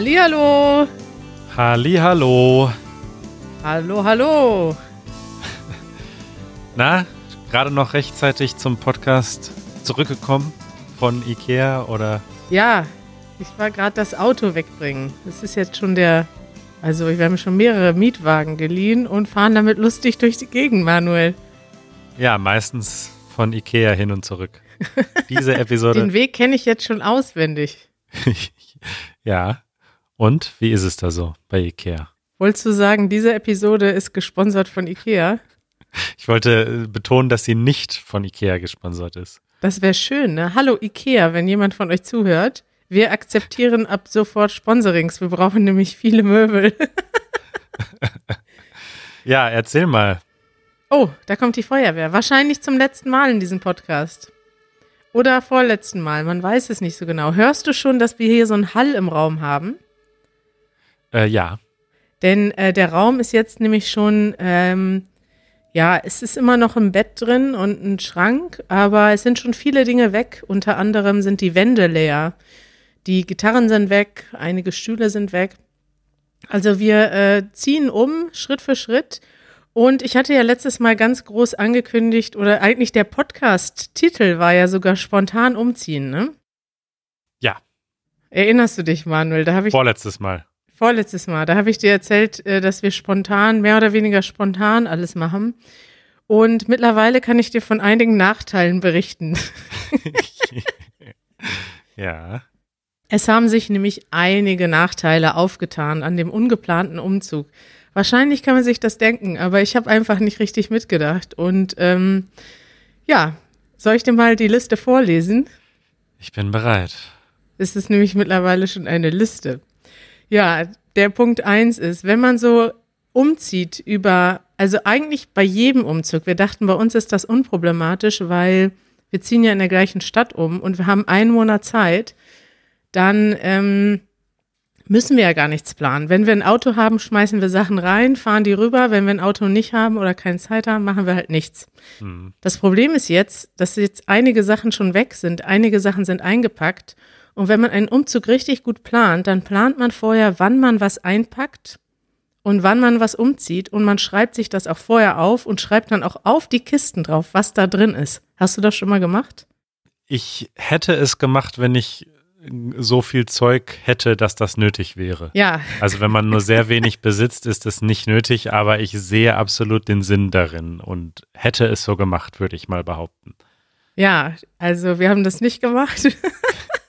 Hallihallo. Hallihallo. Hallo, hallo. Na, gerade noch rechtzeitig zum Podcast zurückgekommen von Ikea oder? Ja, ich war gerade das Auto wegbringen. Das ist jetzt schon der, also wir haben schon mehrere Mietwagen geliehen und fahren damit lustig durch die Gegend, Manuel. Ja, meistens von Ikea hin und zurück. Diese Episode. Den Weg kenne ich jetzt schon auswendig. ja. Und wie ist es da so bei Ikea? Wolltest du sagen, diese Episode ist gesponsert von Ikea? Ich wollte äh, betonen, dass sie nicht von Ikea gesponsert ist. Das wäre schön, ne? Hallo Ikea, wenn jemand von euch zuhört. Wir akzeptieren ab sofort Sponsorings. Wir brauchen nämlich viele Möbel. ja, erzähl mal. Oh, da kommt die Feuerwehr. Wahrscheinlich zum letzten Mal in diesem Podcast. Oder vorletzten Mal, man weiß es nicht so genau. Hörst du schon, dass wir hier so einen Hall im Raum haben? Äh, ja. Denn äh, der Raum ist jetzt nämlich schon, ähm, ja, es ist immer noch ein Bett drin und ein Schrank, aber es sind schon viele Dinge weg. Unter anderem sind die Wände leer. Die Gitarren sind weg, einige Stühle sind weg. Also wir äh, ziehen um, Schritt für Schritt. Und ich hatte ja letztes Mal ganz groß angekündigt, oder eigentlich der Podcast-Titel war ja sogar spontan umziehen, ne? Ja. Erinnerst du dich, Manuel? Da habe ich. Vorletztes Mal. Vorletztes Mal. Da habe ich dir erzählt, äh, dass wir spontan, mehr oder weniger spontan alles machen. Und mittlerweile kann ich dir von einigen Nachteilen berichten. ja. Es haben sich nämlich einige Nachteile aufgetan an dem ungeplanten Umzug. Wahrscheinlich kann man sich das denken, aber ich habe einfach nicht richtig mitgedacht. Und ähm, ja, soll ich dir mal die Liste vorlesen? Ich bin bereit. Es ist nämlich mittlerweile schon eine Liste. Ja, der Punkt eins ist, wenn man so umzieht über, also eigentlich bei jedem Umzug, wir dachten, bei uns ist das unproblematisch, weil wir ziehen ja in der gleichen Stadt um und wir haben einen Monat Zeit, dann ähm, müssen wir ja gar nichts planen. Wenn wir ein Auto haben, schmeißen wir Sachen rein, fahren die rüber. Wenn wir ein Auto nicht haben oder keine Zeit haben, machen wir halt nichts. Hm. Das Problem ist jetzt, dass jetzt einige Sachen schon weg sind, einige Sachen sind eingepackt und wenn man einen Umzug richtig gut plant, dann plant man vorher, wann man was einpackt und wann man was umzieht und man schreibt sich das auch vorher auf und schreibt dann auch auf die Kisten drauf, was da drin ist. Hast du das schon mal gemacht? Ich hätte es gemacht, wenn ich so viel Zeug hätte, dass das nötig wäre. Ja. Also wenn man nur sehr wenig besitzt, ist es nicht nötig, aber ich sehe absolut den Sinn darin und hätte es so gemacht, würde ich mal behaupten. Ja, also wir haben das nicht gemacht.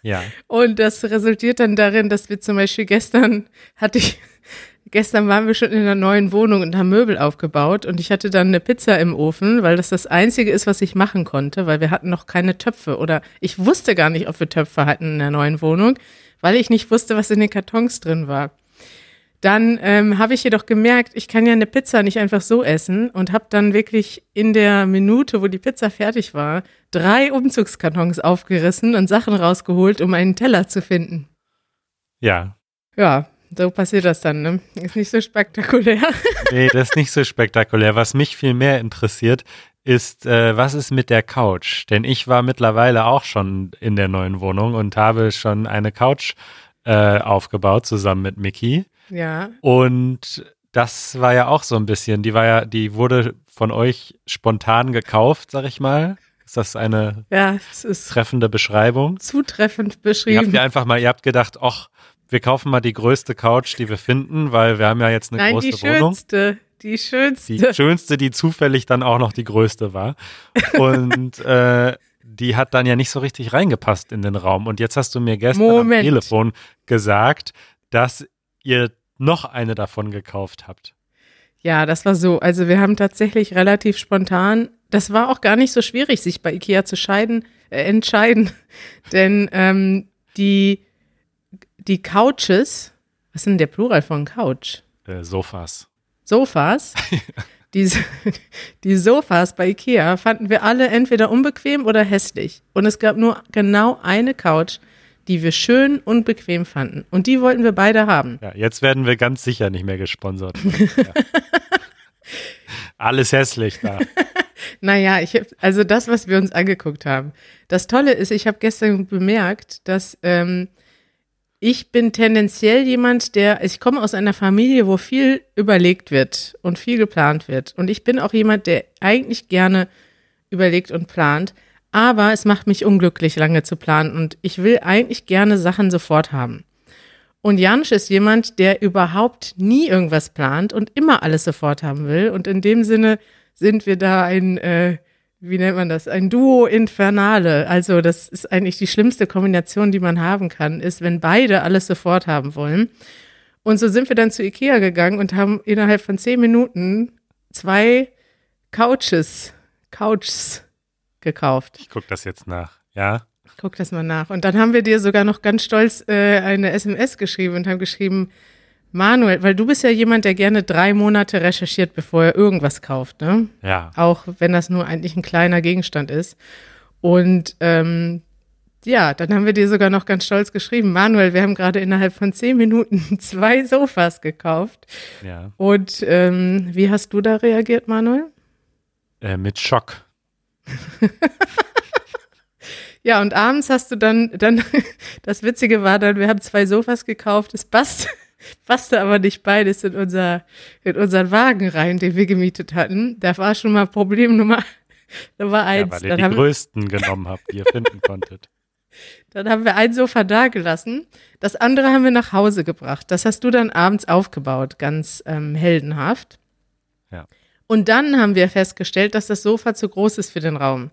Ja. Und das resultiert dann darin, dass wir zum Beispiel gestern hatte ich, gestern waren wir schon in einer neuen Wohnung und haben Möbel aufgebaut und ich hatte dann eine Pizza im Ofen, weil das das einzige ist, was ich machen konnte, weil wir hatten noch keine Töpfe oder ich wusste gar nicht, ob wir Töpfe hatten in der neuen Wohnung, weil ich nicht wusste, was in den Kartons drin war. Dann ähm, habe ich jedoch gemerkt, ich kann ja eine Pizza nicht einfach so essen und habe dann wirklich in der Minute, wo die Pizza fertig war, drei Umzugskartons aufgerissen und Sachen rausgeholt, um einen Teller zu finden. Ja. Ja, so passiert das dann, ne? Ist nicht so spektakulär. nee, das ist nicht so spektakulär. Was mich viel mehr interessiert, ist, äh, was ist mit der Couch? Denn ich war mittlerweile auch schon in der neuen Wohnung und habe schon eine Couch äh, aufgebaut zusammen mit Mickey. Ja. Und das war ja auch so ein bisschen, die war ja, die wurde von euch spontan gekauft, sag ich mal. Ist das eine ja, ist treffende Beschreibung? Zutreffend beschrieben. Ihr habt ihr einfach mal, ihr habt gedacht, ach, wir kaufen mal die größte Couch, die wir finden, weil wir haben ja jetzt eine Nein, große die Wohnung. Schönste, die schönste. Die schönste, die zufällig dann auch noch die größte war. Und äh, die hat dann ja nicht so richtig reingepasst in den Raum. Und jetzt hast du mir gestern Moment. am Telefon gesagt, dass ihr noch eine davon gekauft habt. Ja, das war so. Also wir haben tatsächlich relativ spontan, das war auch gar nicht so schwierig, sich bei Ikea zu scheiden, äh, entscheiden. Denn ähm, die, die Couches, was ist denn der Plural von Couch? Äh, Sofas. Sofas. die, die Sofas bei Ikea fanden wir alle entweder unbequem oder hässlich. Und es gab nur genau eine Couch, die wir schön und bequem fanden. Und die wollten wir beide haben. Ja, jetzt werden wir ganz sicher nicht mehr gesponsert. ja. Alles hässlich da. naja, ich hab, also das, was wir uns angeguckt haben. Das Tolle ist, ich habe gestern bemerkt, dass ähm, ich bin tendenziell jemand, der, ich komme aus einer Familie, wo viel überlegt wird und viel geplant wird. Und ich bin auch jemand, der eigentlich gerne überlegt und plant. Aber es macht mich unglücklich, lange zu planen. Und ich will eigentlich gerne Sachen sofort haben. Und Janusz ist jemand, der überhaupt nie irgendwas plant und immer alles sofort haben will. Und in dem Sinne sind wir da ein, äh, wie nennt man das, ein Duo Infernale. Also das ist eigentlich die schlimmste Kombination, die man haben kann, ist, wenn beide alles sofort haben wollen. Und so sind wir dann zu Ikea gegangen und haben innerhalb von zehn Minuten zwei Couches, Couches gekauft. Ich gucke das jetzt nach, ja? Guck das mal nach. Und dann haben wir dir sogar noch ganz stolz äh, eine SMS geschrieben und haben geschrieben, Manuel, weil du bist ja jemand, der gerne drei Monate recherchiert, bevor er irgendwas kauft, ne? Ja. Auch wenn das nur eigentlich ein kleiner Gegenstand ist. Und ähm, ja, dann haben wir dir sogar noch ganz stolz geschrieben, Manuel, wir haben gerade innerhalb von zehn Minuten zwei Sofas gekauft. Ja. Und ähm, wie hast du da reagiert, Manuel? Äh, mit Schock. Ja, und abends hast du dann, dann, das Witzige war dann, wir haben zwei Sofas gekauft, es passt, passte aber nicht beides in unser, in unseren Wagen rein, den wir gemietet hatten. Da war schon mal Problem Nummer, Nummer eins. Ja, weil ihr dann die größten genommen habt, die ihr finden konntet. dann haben wir ein Sofa da gelassen. Das andere haben wir nach Hause gebracht. Das hast du dann abends aufgebaut, ganz ähm, heldenhaft. Ja. Und dann haben wir festgestellt, dass das Sofa zu groß ist für den Raum.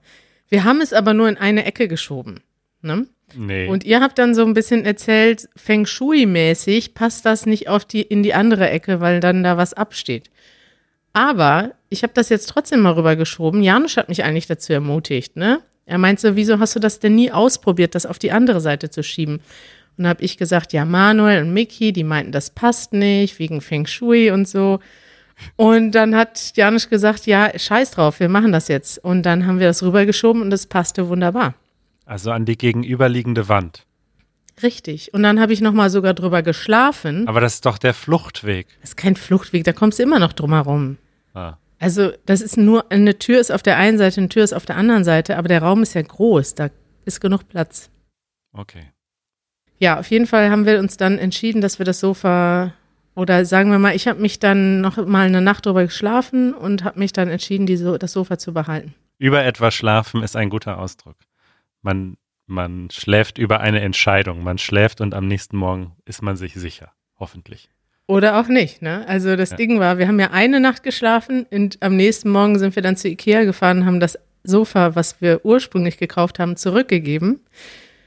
Wir haben es aber nur in eine Ecke geschoben. Ne? Nee. Und ihr habt dann so ein bisschen erzählt, Feng Shui-mäßig passt das nicht auf die, in die andere Ecke, weil dann da was absteht. Aber ich habe das jetzt trotzdem mal rübergeschoben. Janusz hat mich eigentlich dazu ermutigt, ne? Er meinte, wieso hast du das denn nie ausprobiert, das auf die andere Seite zu schieben? Und habe ich gesagt, ja, Manuel und Mickey, die meinten, das passt nicht, wegen Feng Shui und so. Und dann hat Janusz gesagt, ja, scheiß drauf, wir machen das jetzt. Und dann haben wir das rübergeschoben und es passte wunderbar. also an die gegenüberliegende Wand. Richtig. Und dann habe ich nochmal sogar drüber geschlafen. Aber das ist doch der Fluchtweg. Das ist kein Fluchtweg, da kommst du immer noch drum herum. Ah. Also, das ist nur, eine Tür ist auf der einen Seite, eine Tür ist auf der anderen Seite, aber der Raum ist ja groß, da ist genug Platz. Okay. Ja, auf jeden Fall haben wir uns dann entschieden, dass wir das Sofa, oder sagen wir mal, ich habe mich dann noch mal eine Nacht drüber geschlafen und habe mich dann entschieden, die so das Sofa zu behalten. Über etwas schlafen ist ein guter Ausdruck. Man, man schläft über eine Entscheidung. Man schläft und am nächsten Morgen ist man sich sicher. Hoffentlich. Oder auch nicht, ne? Also das Ja. Ding war, wir haben ja eine Nacht geschlafen und am nächsten Morgen sind wir dann zu Ikea gefahren, haben das Sofa, was wir ursprünglich gekauft haben, zurückgegeben.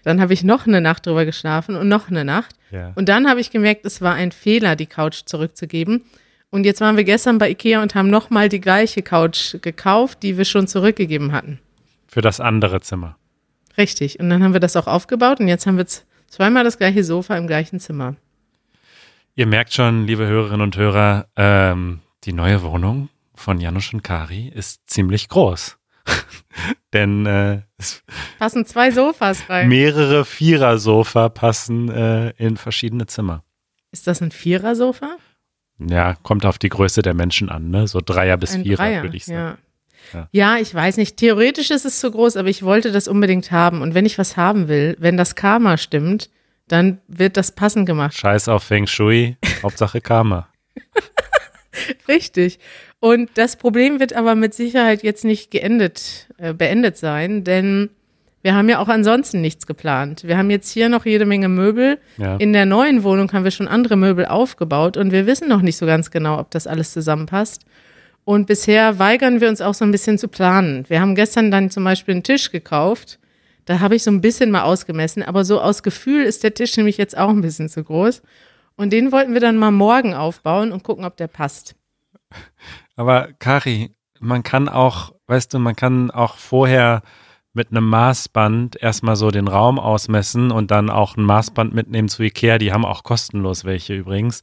Dann habe ich noch eine Nacht drüber geschlafen und noch eine Nacht. Ja. Und dann habe ich gemerkt, es war ein Fehler, die Couch zurückzugeben. Und jetzt waren wir gestern bei Ikea und haben nochmal die gleiche Couch gekauft, die wir schon zurückgegeben hatten. Für das andere Zimmer. Richtig. Und dann haben wir das auch aufgebaut und jetzt haben wir zweimal das gleiche Sofa im gleichen Zimmer. Ihr merkt schon, liebe Hörerinnen und Hörer, ähm, die neue Wohnung von Janusz und Kari ist ziemlich groß. Denn äh, es Passen zwei Sofas rein. mehrere Vierersofa passen äh, in verschiedene Zimmer. Ist das ein Vierersofa? Ja, kommt auf die Größe der Menschen an, ne? So Dreier bis Ein Vierer, Dreier, würde ich sagen. Ja. Ja. ja, ich weiß nicht. Theoretisch ist es zu groß, aber ich wollte das unbedingt haben. Und wenn ich was haben will, wenn das Karma stimmt, dann wird das passend gemacht. Scheiß auf Feng Shui, Hauptsache Karma. Richtig. Und das Problem wird aber mit Sicherheit jetzt nicht geendet, äh, beendet sein, denn wir haben ja auch ansonsten nichts geplant. Wir haben jetzt hier noch jede Menge Möbel. Ja. In der neuen Wohnung haben wir schon andere Möbel aufgebaut und wir wissen noch nicht so ganz genau, ob das alles zusammenpasst. Und bisher weigern wir uns auch so ein bisschen zu planen. Wir haben gestern dann zum Beispiel einen Tisch gekauft. Da habe ich so ein bisschen mal ausgemessen, aber so aus Gefühl ist der Tisch nämlich jetzt auch ein bisschen zu groß. Und den wollten wir dann mal morgen aufbauen und gucken, ob der passt. Aber Kari, man kann auch, weißt du, man kann auch vorher mit einem Maßband erstmal so den Raum ausmessen und dann auch ein Maßband mitnehmen zu Ikea, die haben auch kostenlos welche übrigens,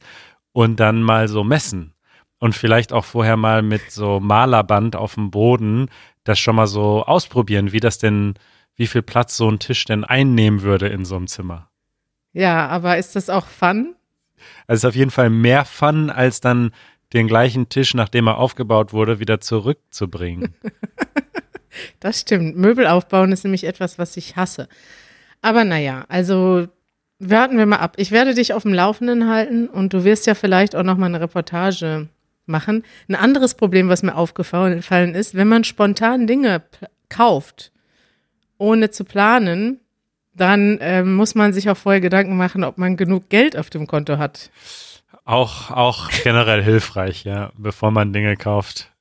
und dann mal so messen. Und vielleicht auch vorher mal mit so Malerband auf dem Boden das schon mal so ausprobieren, wie das denn, wie viel Platz so ein Tisch denn einnehmen würde in so einem Zimmer. Ja, aber ist das auch Fun? Also es ist auf jeden Fall mehr Fun, als dann den gleichen Tisch, nachdem er aufgebaut wurde, wieder zurückzubringen. Das stimmt. Möbel aufbauen ist nämlich etwas, was ich hasse. Aber naja, also warten wir mal ab. Ich werde dich auf dem Laufenden halten und du wirst ja vielleicht auch noch mal eine Reportage machen. Ein anderes Problem, was mir aufgefallen ist, wenn man spontan Dinge kauft, ohne zu planen, dann ähm, muss man sich auch vorher Gedanken machen, ob man genug Geld auf dem Konto hat. Auch, auch generell hilfreich, ja, bevor man Dinge kauft.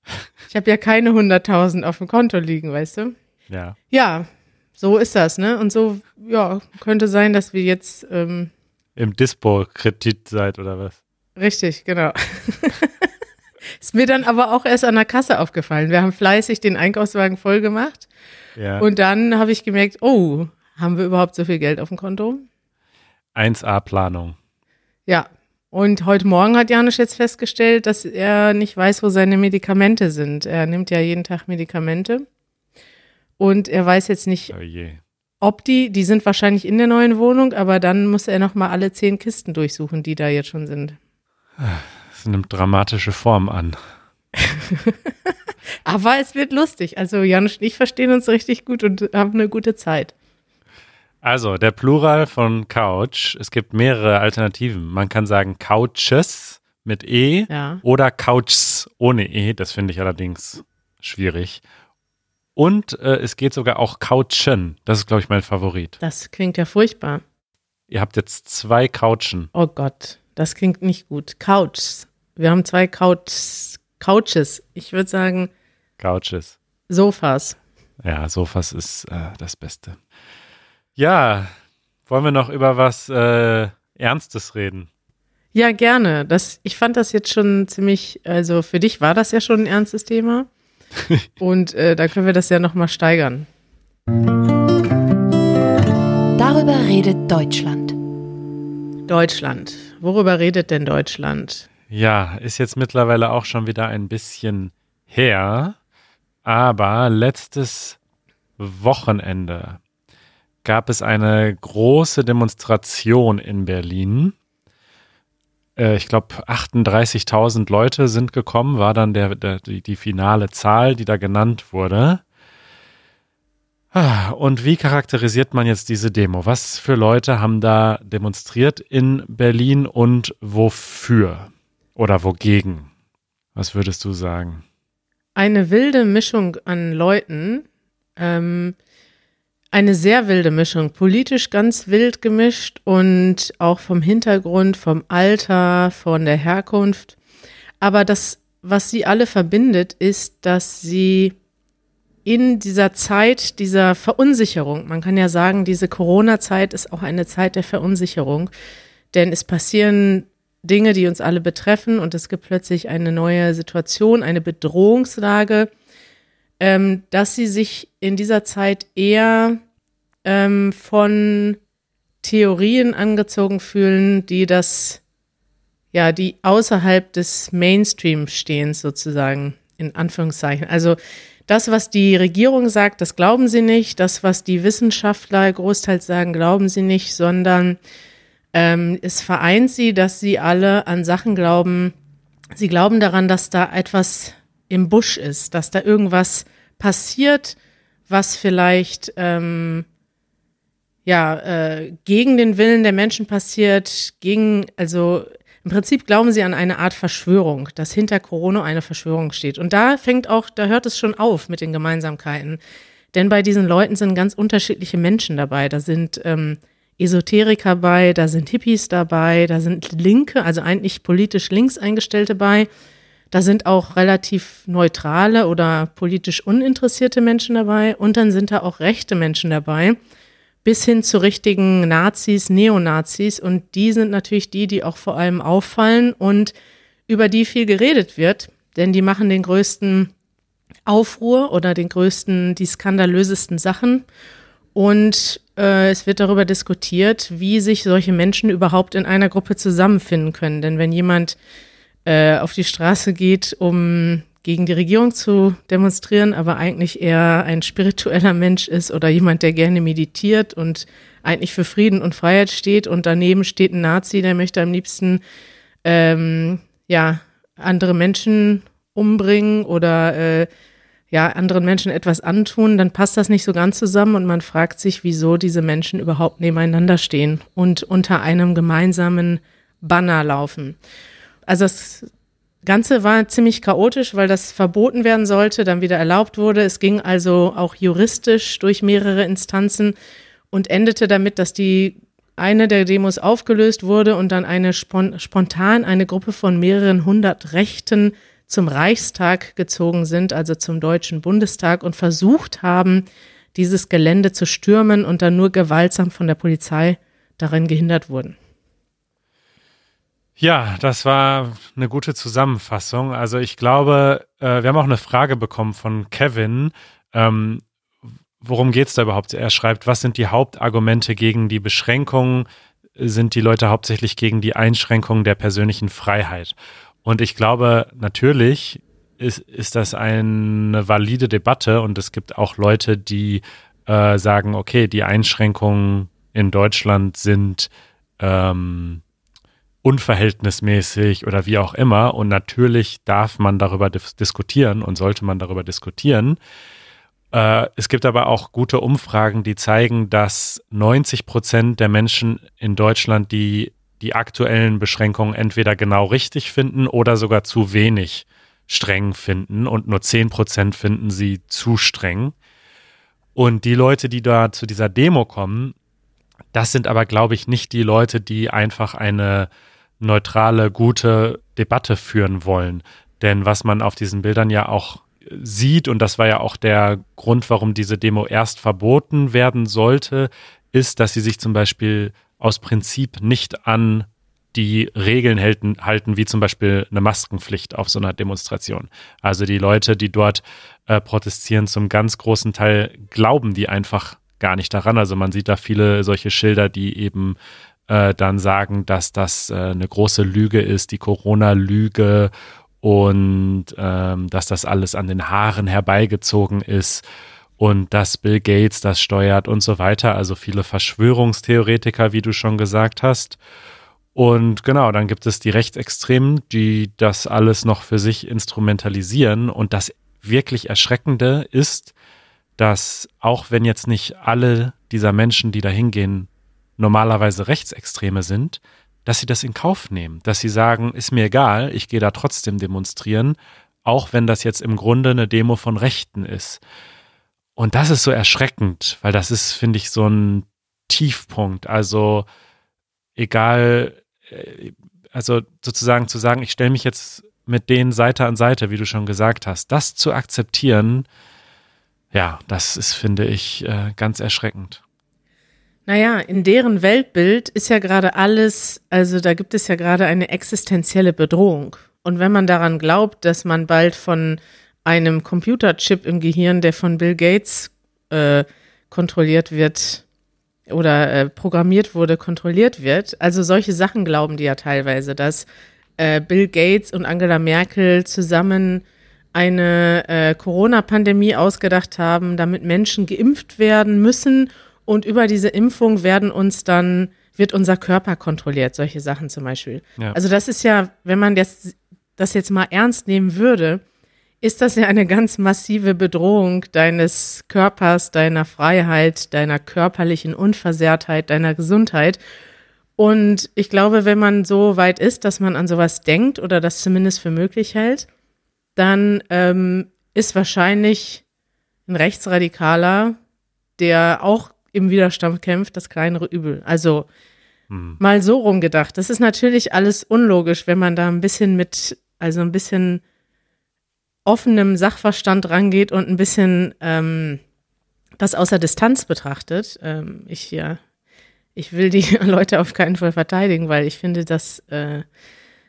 Ich habe ja keine 100.000 auf dem Konto liegen, weißt du? Ja. Ja, so ist das, ne? Und so, ja, könnte sein, dass wir jetzt ähm, im Dispo-Kredit seid oder was? Richtig, genau. ist mir dann aber auch erst an der Kasse aufgefallen. Wir haben fleißig den Einkaufswagen voll gemacht. Ja. Und dann habe ich gemerkt, oh, haben wir überhaupt so viel Geld auf dem Konto? 1A-Planung. Ja. Und heute Morgen hat Janusz jetzt festgestellt, dass er nicht weiß, wo seine Medikamente sind. Er nimmt ja jeden Tag Medikamente. Und er weiß jetzt nicht, Oh ob die, die sind wahrscheinlich in der neuen Wohnung, aber dann muss er nochmal alle zehn Kisten durchsuchen, die da jetzt schon sind. Das nimmt dramatische Form an. Aber es wird lustig. Also Janusz und ich verstehen uns richtig gut und haben eine gute Zeit. Also, der Plural von Couch, es gibt mehrere Alternativen. Man kann sagen Couches mit E Ja. oder Couchs ohne E. Das finde ich allerdings schwierig. Und äh, es geht sogar auch Couchen. Das ist, glaube ich, mein Favorit. Das klingt ja furchtbar. Ihr habt jetzt zwei Couchen. Oh Gott, das klingt nicht gut. Couches. Wir haben zwei Couch, Couches. Ich würde sagen Couches. Sofas. Ja, Sofas ist äh, das Beste. Ja, wollen wir noch über was äh, Ernstes reden? Ja, gerne. Das, ich fand das jetzt schon ziemlich, also für dich war das ja schon ein ernstes Thema. Und äh, da können wir das ja nochmal steigern. Darüber redet Deutschland. Deutschland. Worüber redet denn Deutschland? Ja, ist jetzt mittlerweile auch schon wieder ein bisschen her, aber letztes Wochenende gab es eine große Demonstration in Berlin. Äh, ich glaube, 38.000 Leute sind gekommen, war dann der, der, die, die finale Zahl, die da genannt wurde. Ah, Und wie charakterisiert man jetzt diese Demo? Was für Leute haben da demonstriert in Berlin und wofür? Oder wogegen? Was würdest du sagen? Eine wilde Mischung an Leuten. Ähm, eine sehr wilde Mischung. Politisch ganz wild gemischt und auch vom Hintergrund, vom Alter, von der Herkunft. Aber das, was sie alle verbindet, ist, dass sie in dieser Zeit dieser Verunsicherung, man kann ja sagen, diese Corona-Zeit ist auch eine Zeit der Verunsicherung, denn es passieren Dinge, die uns alle betreffen und es gibt plötzlich eine neue Situation, eine Bedrohungslage, ähm, dass sie sich in dieser Zeit eher ähm, von Theorien angezogen fühlen, die das, ja, die außerhalb des Mainstream stehen, sozusagen, in Anführungszeichen. Also das, was die Regierung sagt, das glauben sie nicht. Das, was die Wissenschaftler großteils sagen, glauben sie nicht, sondern ähm, es vereint sie, dass sie alle an Sachen glauben. Sie glauben daran, dass da etwas im Busch ist, dass da irgendwas passiert, was vielleicht ähm, ja äh, gegen den Willen der Menschen passiert, gegen also im Prinzip glauben sie an eine Art Verschwörung, dass hinter Corona eine Verschwörung steht. Und da fängt auch, da hört es schon auf mit den Gemeinsamkeiten. Denn bei diesen Leuten sind ganz unterschiedliche Menschen dabei. Da sind ähm, Esoteriker bei, da sind Hippies dabei, da sind Linke, also eigentlich politisch links eingestellte bei. Da sind auch relativ neutrale oder politisch uninteressierte Menschen dabei. Und dann sind da auch rechte Menschen dabei, bis hin zu richtigen Nazis, Neonazis. Und die sind natürlich die, die auch vor allem auffallen und über die viel geredet wird. Denn die machen den größten Aufruhr oder den größten, die skandalösesten Sachen. Und äh, es wird darüber diskutiert, wie sich solche Menschen überhaupt in einer Gruppe zusammenfinden können. Denn wenn jemand äh, auf die Straße geht, um gegen die Regierung zu demonstrieren, aber eigentlich eher ein spiritueller Mensch ist oder jemand, der gerne meditiert und eigentlich für Frieden und Freiheit steht und daneben steht ein Nazi, der möchte am liebsten ähm, ja andere Menschen umbringen oder äh, ja, anderen Menschen etwas antun, dann passt das nicht so ganz zusammen und man fragt sich, wieso diese Menschen überhaupt nebeneinander stehen und unter einem gemeinsamen Banner laufen. Also das Ganze war ziemlich chaotisch, weil das verboten werden sollte, dann wieder erlaubt wurde. Es ging also auch juristisch durch mehrere Instanzen und endete damit, dass die eine der Demos aufgelöst wurde und dann eine spontan eine Gruppe von mehreren hundert Rechten zum Reichstag gezogen sind, also zum Deutschen Bundestag und versucht haben, dieses Gelände zu stürmen und dann nur gewaltsam von der Polizei darin gehindert wurden. Ja, das war eine gute Zusammenfassung. Also ich glaube, äh, wir haben auch eine Frage bekommen von Kevin. Ähm, worum geht es da überhaupt? Er schreibt, was sind die Hauptargumente gegen die Beschränkungen? Sind die Leute hauptsächlich gegen die Einschränkung der persönlichen Freiheit? Und ich glaube, natürlich ist, ist das eine valide Debatte und es gibt auch Leute, die äh, sagen, okay, die Einschränkungen in Deutschland sind ähm, unverhältnismäßig oder wie auch immer. Und natürlich darf man darüber dis diskutieren und sollte man darüber diskutieren. Äh, es gibt aber auch gute Umfragen, die zeigen, dass 90 Prozent der Menschen in Deutschland die die aktuellen Beschränkungen entweder genau richtig finden oder sogar zu wenig streng finden und nur 10 Prozent finden sie zu streng. Und die Leute, die da zu dieser Demo kommen, das sind aber, glaube ich, nicht die Leute, die einfach eine neutrale, gute Debatte führen wollen. Denn was man auf diesen Bildern ja auch sieht, und das war ja auch der Grund, warum diese Demo erst verboten werden sollte, ist, dass sie sich zum Beispiel aus Prinzip nicht an die Regeln halten, halten, wie zum Beispiel eine Maskenpflicht auf so einer Demonstration. Also die Leute, die dort äh, protestieren, zum ganz großen Teil glauben die einfach gar nicht daran. Also man sieht da viele solche Schilder, die eben äh, dann sagen, dass das äh, eine große Lüge ist, die Corona-Lüge und ähm, dass das alles an den Haaren herbeigezogen ist und dass Bill Gates das steuert und so weiter. Also viele Verschwörungstheoretiker, wie du schon gesagt hast. Und genau, dann gibt es die Rechtsextremen, die das alles noch für sich instrumentalisieren. Und das wirklich Erschreckende ist, dass auch wenn jetzt nicht alle dieser Menschen, die da hingehen, normalerweise Rechtsextreme sind, dass sie das in Kauf nehmen, dass sie sagen, ist mir egal, ich gehe da trotzdem demonstrieren, auch wenn das jetzt im Grunde eine Demo von Rechten ist. Und das ist so erschreckend, weil das ist, finde ich, so ein Tiefpunkt. Also egal, äh, also sozusagen zu sagen, ich stelle mich jetzt mit denen Seite an Seite, wie du schon gesagt hast, das zu akzeptieren, ja, das ist, finde ich, äh, ganz erschreckend. Naja, in deren Weltbild ist ja gerade alles, also da gibt es ja gerade eine existenzielle Bedrohung. Und wenn man daran glaubt, dass man bald von einem Computerchip im Gehirn, der von Bill Gates äh, kontrolliert wird oder äh, programmiert wurde, kontrolliert wird, also solche Sachen glauben die ja teilweise, dass äh, Bill Gates und Angela Merkel zusammen eine äh, Corona-Pandemie ausgedacht haben, damit Menschen geimpft werden müssen und über diese Impfung werden uns dann, wird unser Körper kontrolliert, solche Sachen zum Beispiel. Ja. Also das ist ja, wenn man das, das jetzt mal ernst nehmen würde, ist das ja eine ganz massive Bedrohung deines Körpers, deiner Freiheit, deiner körperlichen Unversehrtheit, deiner Gesundheit. Und ich glaube, wenn man so weit ist, dass man an sowas denkt oder das zumindest für möglich hält, dann ähm, ist wahrscheinlich ein Rechtsradikaler, der auch im Widerstand kämpft, das kleinere Übel. Also hm. mal so rumgedacht. Das ist natürlich alles unlogisch, wenn man da ein bisschen mit, also ein bisschen offenem Sachverstand rangeht und ein bisschen ähm, das außer Distanz betrachtet. Ähm, ich ja, ich will die Leute auf keinen Fall verteidigen, weil ich finde das äh,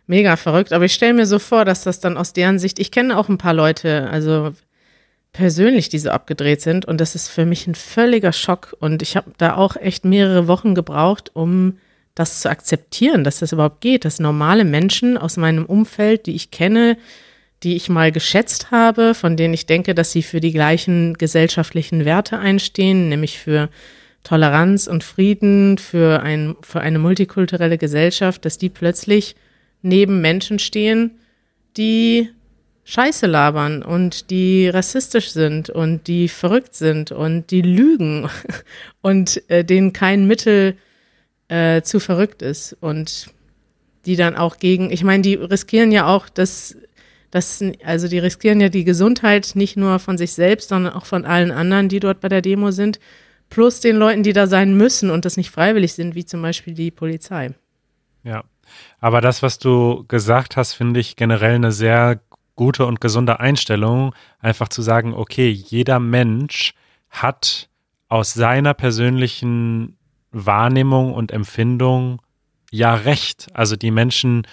mega verrückt. Aber ich stelle mir so vor, dass das dann aus deren Sicht, ich kenne auch ein paar Leute, also persönlich, die so abgedreht sind. Und das ist für mich ein völliger Schock. Und ich habe da auch echt mehrere Wochen gebraucht, um das zu akzeptieren, dass das überhaupt geht, dass normale Menschen aus meinem Umfeld, die ich kenne, die ich mal geschätzt habe, von denen ich denke, dass sie für die gleichen gesellschaftlichen Werte einstehen, nämlich für Toleranz und Frieden, für, ein, für eine multikulturelle Gesellschaft, dass die plötzlich neben Menschen stehen, die Scheiße labern und die rassistisch sind und die verrückt sind und die lügen und äh, denen kein Mittel äh, zu verrückt ist und die dann auch gegen, ich meine, die riskieren ja auch das, das, also die riskieren ja die Gesundheit nicht nur von sich selbst, sondern auch von allen anderen, die dort bei der Demo sind, plus den Leuten, die da sein müssen und das nicht freiwillig sind, wie zum Beispiel die Polizei. Ja, aber das, was du gesagt hast, finde ich generell eine sehr gute und gesunde Einstellung, einfach zu sagen, okay, jeder Mensch hat aus seiner persönlichen Wahrnehmung und Empfindung ja recht. Also die Menschen,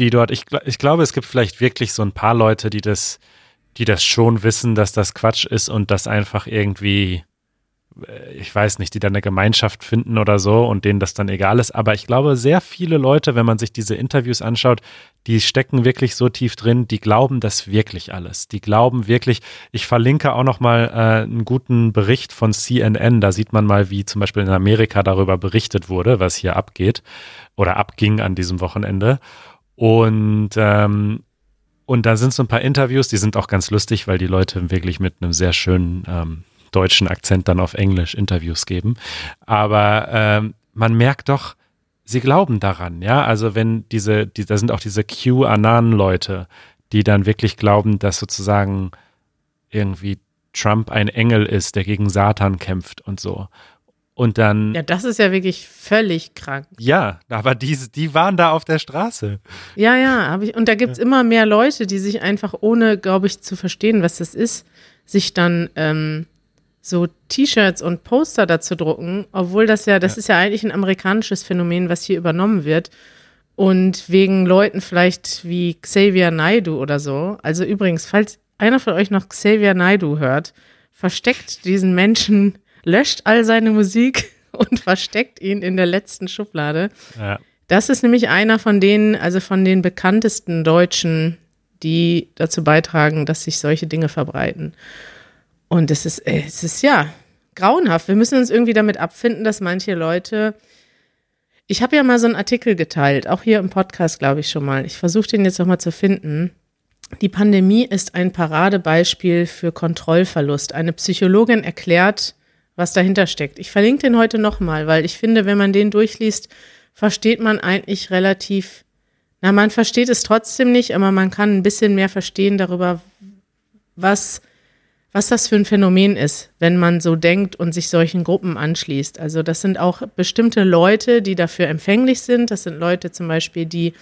die dort, ich, ich glaube, es gibt vielleicht wirklich so ein paar Leute, die das, die das schon wissen, dass das Quatsch ist und das einfach irgendwie ich weiß nicht, die dann eine Gemeinschaft finden oder so und denen das dann egal ist. Aber ich glaube, sehr viele Leute, wenn man sich diese Interviews anschaut, die stecken wirklich so tief drin, die glauben das wirklich alles. Die glauben wirklich, ich verlinke auch noch mal äh, einen guten Bericht von CNN, da sieht man mal, wie zum Beispiel in Amerika darüber berichtet wurde, was hier abgeht oder abging an diesem Wochenende. Und ähm, und da sind so ein paar Interviews, die sind auch ganz lustig, weil die Leute wirklich mit einem sehr schönen ähm, deutschen Akzent dann auf Englisch Interviews geben. Aber ähm, man merkt doch, sie glauben daran, ja. Also wenn diese, die, da sind auch diese QAnon-Leute, die dann wirklich glauben, dass sozusagen irgendwie Trump ein Engel ist, der gegen Satan kämpft und so. Und dann. Ja, das ist ja wirklich völlig krank. Ja, aber die, die waren da auf der Straße. Ja, ja, habe ich. Und da gibt es ja. immer mehr Leute, die sich einfach, ohne, glaube ich, zu verstehen, was das ist, sich dann ähm, so T-Shirts und Poster dazu drucken, obwohl das ja, das ja. ist ja eigentlich ein amerikanisches Phänomen, was hier übernommen wird. Und wegen Leuten vielleicht wie Xavier Naidu oder so. Also übrigens, falls einer von euch noch Xavier Naidu hört, versteckt diesen Menschen, löscht all seine Musik und versteckt ihn in der letzten Schublade. Ja. Das ist nämlich einer von denen, also von den bekanntesten Deutschen, die dazu beitragen, dass sich solche Dinge verbreiten. Und es ist, äh, es ist ja grauenhaft. Wir müssen uns irgendwie damit abfinden, dass manche Leute. Ich habe ja mal so einen Artikel geteilt, auch hier im Podcast, glaube ich schon mal. Ich versuche den jetzt nochmal zu finden. Die Pandemie ist ein Paradebeispiel für Kontrollverlust. Eine Psychologin erklärt, was dahinter steckt. Ich verlinke den heute nochmal, weil ich finde, wenn man den durchliest, versteht man eigentlich relativ, na, man versteht es trotzdem nicht, aber man kann ein bisschen mehr verstehen darüber, was was das für ein Phänomen ist, wenn man so denkt und sich solchen Gruppen anschließt. Also das sind auch bestimmte Leute, die dafür empfänglich sind. Das sind Leute zum Beispiel, die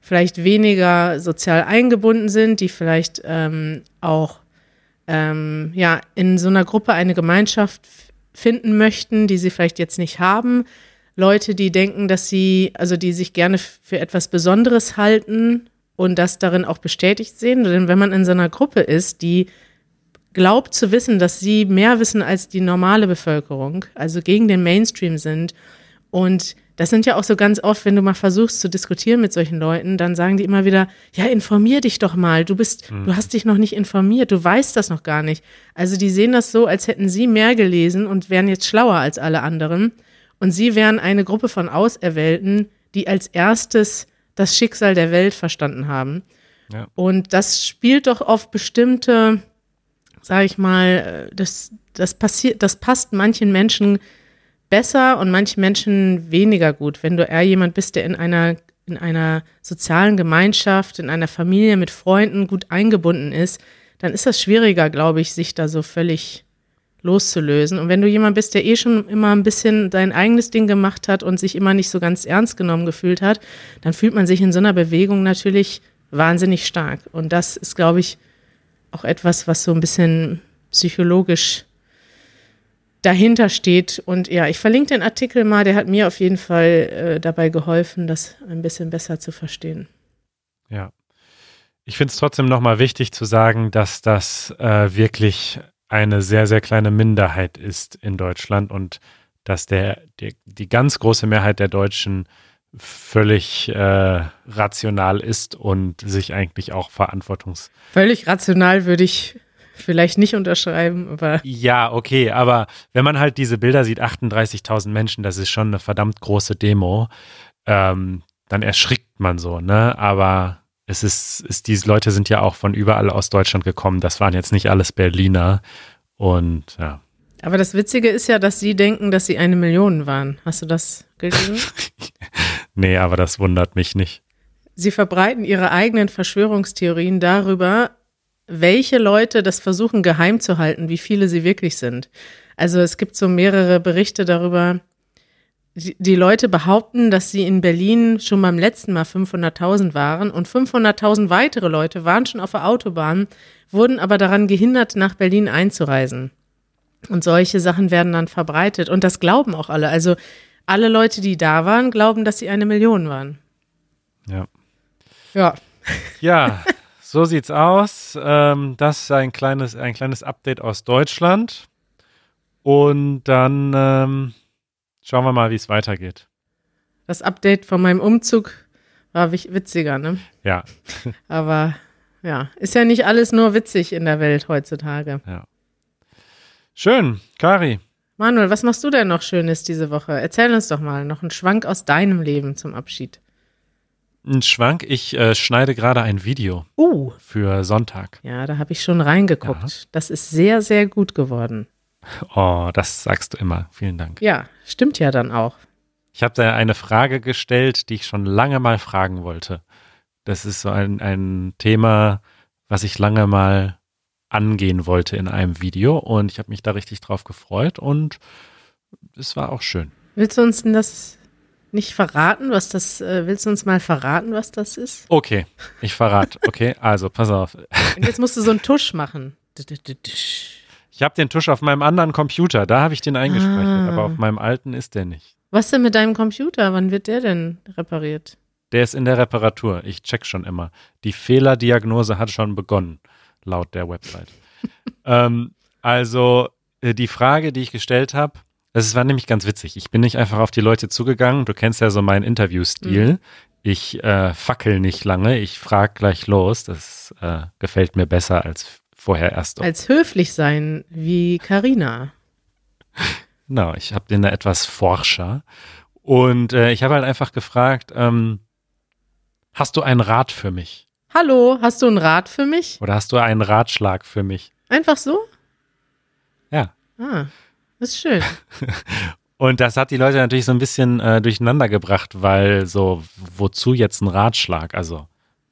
vielleicht weniger sozial eingebunden sind, die vielleicht ähm, auch ähm, ja, in so einer Gruppe eine Gemeinschaft finden möchten, die sie vielleicht jetzt nicht haben. Leute, die denken, dass sie, also die sich gerne für etwas Besonderes halten und das darin auch bestätigt sehen. Denn wenn man in so einer Gruppe ist, die glaubt zu wissen, dass sie mehr wissen als die normale Bevölkerung, also gegen den Mainstream sind. Und das sind ja auch so ganz oft, wenn du mal versuchst zu diskutieren mit solchen Leuten, dann sagen die immer wieder, ja, informier dich doch mal, du bist, mhm. du hast dich noch nicht informiert, du weißt das noch gar nicht. Also die sehen das so, als hätten sie mehr gelesen und wären jetzt schlauer als alle anderen. Und sie wären eine Gruppe von Auserwählten, die als erstes das Schicksal der Welt verstanden haben. Ja. Und das spielt doch auf bestimmte sage ich mal, äh, das, das passiert, das passt manchen Menschen besser und manchen Menschen weniger gut. Wenn du eher jemand bist, der in einer, in einer sozialen Gemeinschaft, in einer Familie mit Freunden gut eingebunden ist, dann ist das schwieriger, glaube ich, sich da so völlig loszulösen. Und wenn du jemand bist, der eh schon immer ein bisschen sein eigenes Ding gemacht hat und sich immer nicht so ganz ernst genommen gefühlt hat, dann fühlt man sich in so einer Bewegung natürlich wahnsinnig stark. Und das ist, glaube ich, auch etwas, was so ein bisschen psychologisch dahinter steht. Und ja, ich verlinke den Artikel mal, der hat mir auf jeden Fall äh, dabei geholfen, das ein bisschen besser zu verstehen. Ja. Ich finde es trotzdem nochmal wichtig zu sagen, dass das äh, wirklich eine sehr, sehr kleine Minderheit ist in Deutschland und dass der, der die ganz große Mehrheit der Deutschen völlig äh, rational ist und sich eigentlich auch verantwortungs. Völlig rational würde ich vielleicht nicht unterschreiben, aber. Ja, okay, aber wenn man halt diese Bilder sieht, 38.000 Menschen, das ist schon eine verdammt große Demo, ähm, dann erschrickt man so, ne? Aber es ist, ist, diese Leute sind ja auch von überall aus Deutschland gekommen. Das waren jetzt nicht alles Berliner. Und ja. Aber das Witzige ist ja, dass sie denken, dass sie eine Million waren. Hast du das gelesen? nee, aber das wundert mich nicht. Sie verbreiten ihre eigenen Verschwörungstheorien darüber, welche Leute das versuchen geheim zu halten, wie viele sie wirklich sind. Also es gibt so mehrere Berichte darüber, die Leute behaupten, dass sie in Berlin schon beim letzten Mal 500.000 waren und 500.000 weitere Leute waren schon auf der Autobahn, wurden aber daran gehindert, nach Berlin einzureisen. Und solche Sachen werden dann verbreitet. Und das glauben auch alle. Also alle Leute, die da waren, glauben, dass sie eine Million waren. Ja. Ja. Ja, so sieht's aus. Ähm, das ist ein kleines, ein kleines Update aus Deutschland. Und dann ähm, Schauen wir mal, wie es weitergeht. Das Update von meinem Umzug war witziger, ne? Ja. Aber ja, ist ja nicht alles nur witzig in der Welt heutzutage. Ja. Schön, Kari. Manuel, was machst du denn noch Schönes diese Woche? Erzähl uns doch mal noch einen Schwank aus deinem Leben zum Abschied. Ein Schwank, ich äh, schneide gerade ein Video uh. für Sonntag. Ja, da habe ich schon reingeguckt. Ja. Das ist sehr, sehr gut geworden. Oh, das sagst du immer. Vielen Dank. Ja, stimmt ja dann auch. Ich habe da eine Frage gestellt, die ich schon lange mal fragen wollte. Das ist so ein, ein Thema, was ich lange mal angehen wollte in einem Video und ich habe mich da richtig drauf gefreut und es war auch schön. Willst du uns denn das nicht verraten, was das, äh, willst du uns mal verraten, was das ist? Okay, ich verrate. Okay, also pass auf. Und jetzt musst du so einen Tusch machen. Ich habe den Tusch auf meinem anderen Computer, da habe ich den eingespeichert, ah. aber auf meinem alten ist der nicht. Was denn mit deinem Computer? Wann wird der denn repariert? Der ist in der Reparatur. Ich check schon immer. Die Fehlerdiagnose hat schon begonnen, laut der Website. ähm, also äh, die Frage, die ich gestellt habe, das war nämlich ganz witzig. Ich bin nicht einfach auf die Leute zugegangen. Du kennst ja so meinen Interviewstil. Mhm. Ich äh, fackel nicht lange. Ich frage gleich los. Das äh, gefällt mir besser als vorher erst. Als höflich sein wie Karina. Genau, ich habe den da etwas forscher. Und äh, ich habe halt einfach gefragt, ähm, hast du einen Rat für mich? Hallo, hast du einen Rat für mich? Oder hast du einen Ratschlag für mich? Einfach so? Ja. Ah, ist schön. Und das hat die Leute natürlich so ein bisschen äh, durcheinander gebracht, weil so, wozu jetzt ein Ratschlag? Also.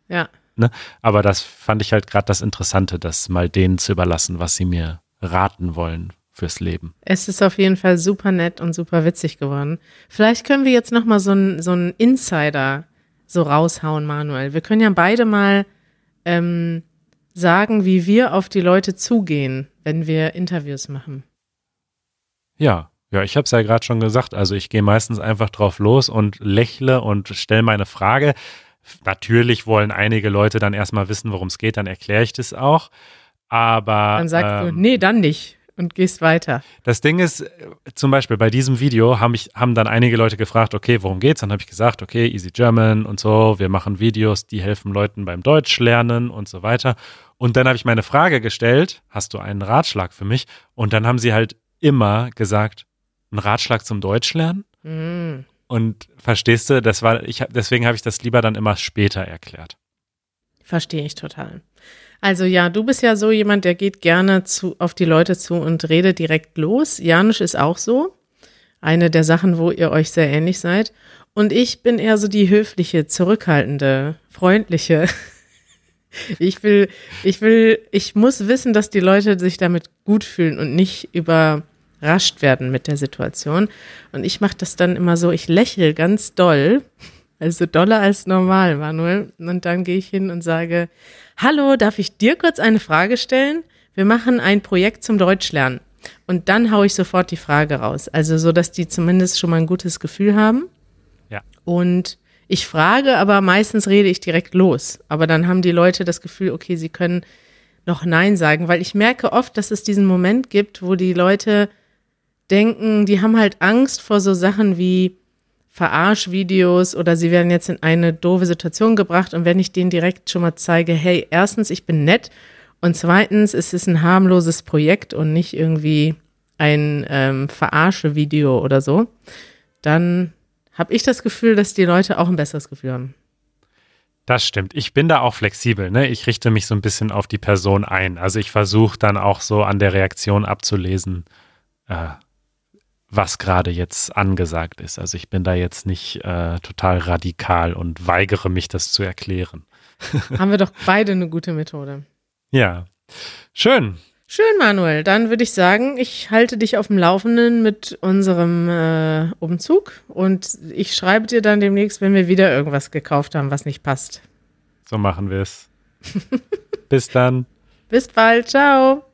Ja. Ne? Aber das fand ich halt gerade das Interessante, das mal denen zu überlassen, was sie mir raten wollen fürs Leben. Es ist auf jeden Fall super nett und super witzig geworden. Vielleicht können wir jetzt noch mal so einen so einen Insider so raushauen, Manuel. Wir können ja beide mal ähm, sagen, wie wir auf die Leute zugehen, wenn wir Interviews machen. Ja, ja, ich habe es ja gerade schon gesagt. Also ich gehe meistens einfach drauf los und lächle und stelle meine Frage. Natürlich wollen einige Leute dann erstmal wissen, worum es geht, dann erkläre ich das auch. Aber. Dann sagst ähm, du, nee, dann nicht und gehst weiter. Das Ding ist, zum Beispiel bei diesem Video haben, ich, haben dann einige Leute gefragt, okay, worum geht's? Dann habe ich gesagt, okay, Easy German und so, wir machen Videos, die helfen Leuten beim Deutsch lernen und so weiter. Und dann habe ich meine Frage gestellt, hast du einen Ratschlag für mich? Und dann haben sie halt immer gesagt, ein Ratschlag zum Deutschlernen? Mhm. Und verstehst du, das war, ich, deswegen habe ich das lieber dann immer später erklärt. Verstehe ich total. Also ja, du bist ja so jemand, der geht gerne zu, auf die Leute zu und redet direkt los. Janusz ist auch so. Eine der Sachen, wo ihr euch sehr ähnlich seid. Und ich bin eher so die höfliche, zurückhaltende, freundliche. Ich will, ich will, ich muss wissen, dass die Leute sich damit gut fühlen und nicht über überrascht werden mit der Situation. Und ich mache das dann immer so, ich lächle ganz doll, also doller als normal, Manuel. Und dann gehe ich hin und sage, hallo, darf ich dir kurz eine Frage stellen? Wir machen ein Projekt zum Deutschlernen. Und dann haue ich sofort die Frage raus. Also so, dass die zumindest schon mal ein gutes Gefühl haben. Ja. Und ich frage, aber meistens rede ich direkt los. Aber dann haben die Leute das Gefühl, okay, sie können noch Nein sagen, weil ich merke oft, dass es diesen Moment gibt, wo die Leute denken, die haben halt Angst vor so Sachen wie Verarschvideos oder sie werden jetzt in eine doofe Situation gebracht und wenn ich denen direkt schon mal zeige, hey, erstens, ich bin nett und zweitens, es ist ein harmloses Projekt und nicht irgendwie ein ähm, Verarsche-Video oder so, dann habe ich das Gefühl, dass die Leute auch ein besseres Gefühl haben. Das stimmt. Ich bin da auch flexibel. Ne? Ich richte mich so ein bisschen auf die Person ein. Also ich versuche dann auch so an der Reaktion abzulesen, äh, was gerade jetzt angesagt ist. Also ich bin da jetzt nicht äh, total radikal und weigere mich, das zu erklären. Haben wir doch beide eine gute Methode. Ja. Schön. Schön, Manuel. Dann würde ich sagen, ich halte dich auf dem Laufenden mit unserem äh, Umzug und ich schreibe dir dann demnächst, wenn wir wieder irgendwas gekauft haben, was nicht passt. So machen wir es. Bis dann. Bis bald. Ciao.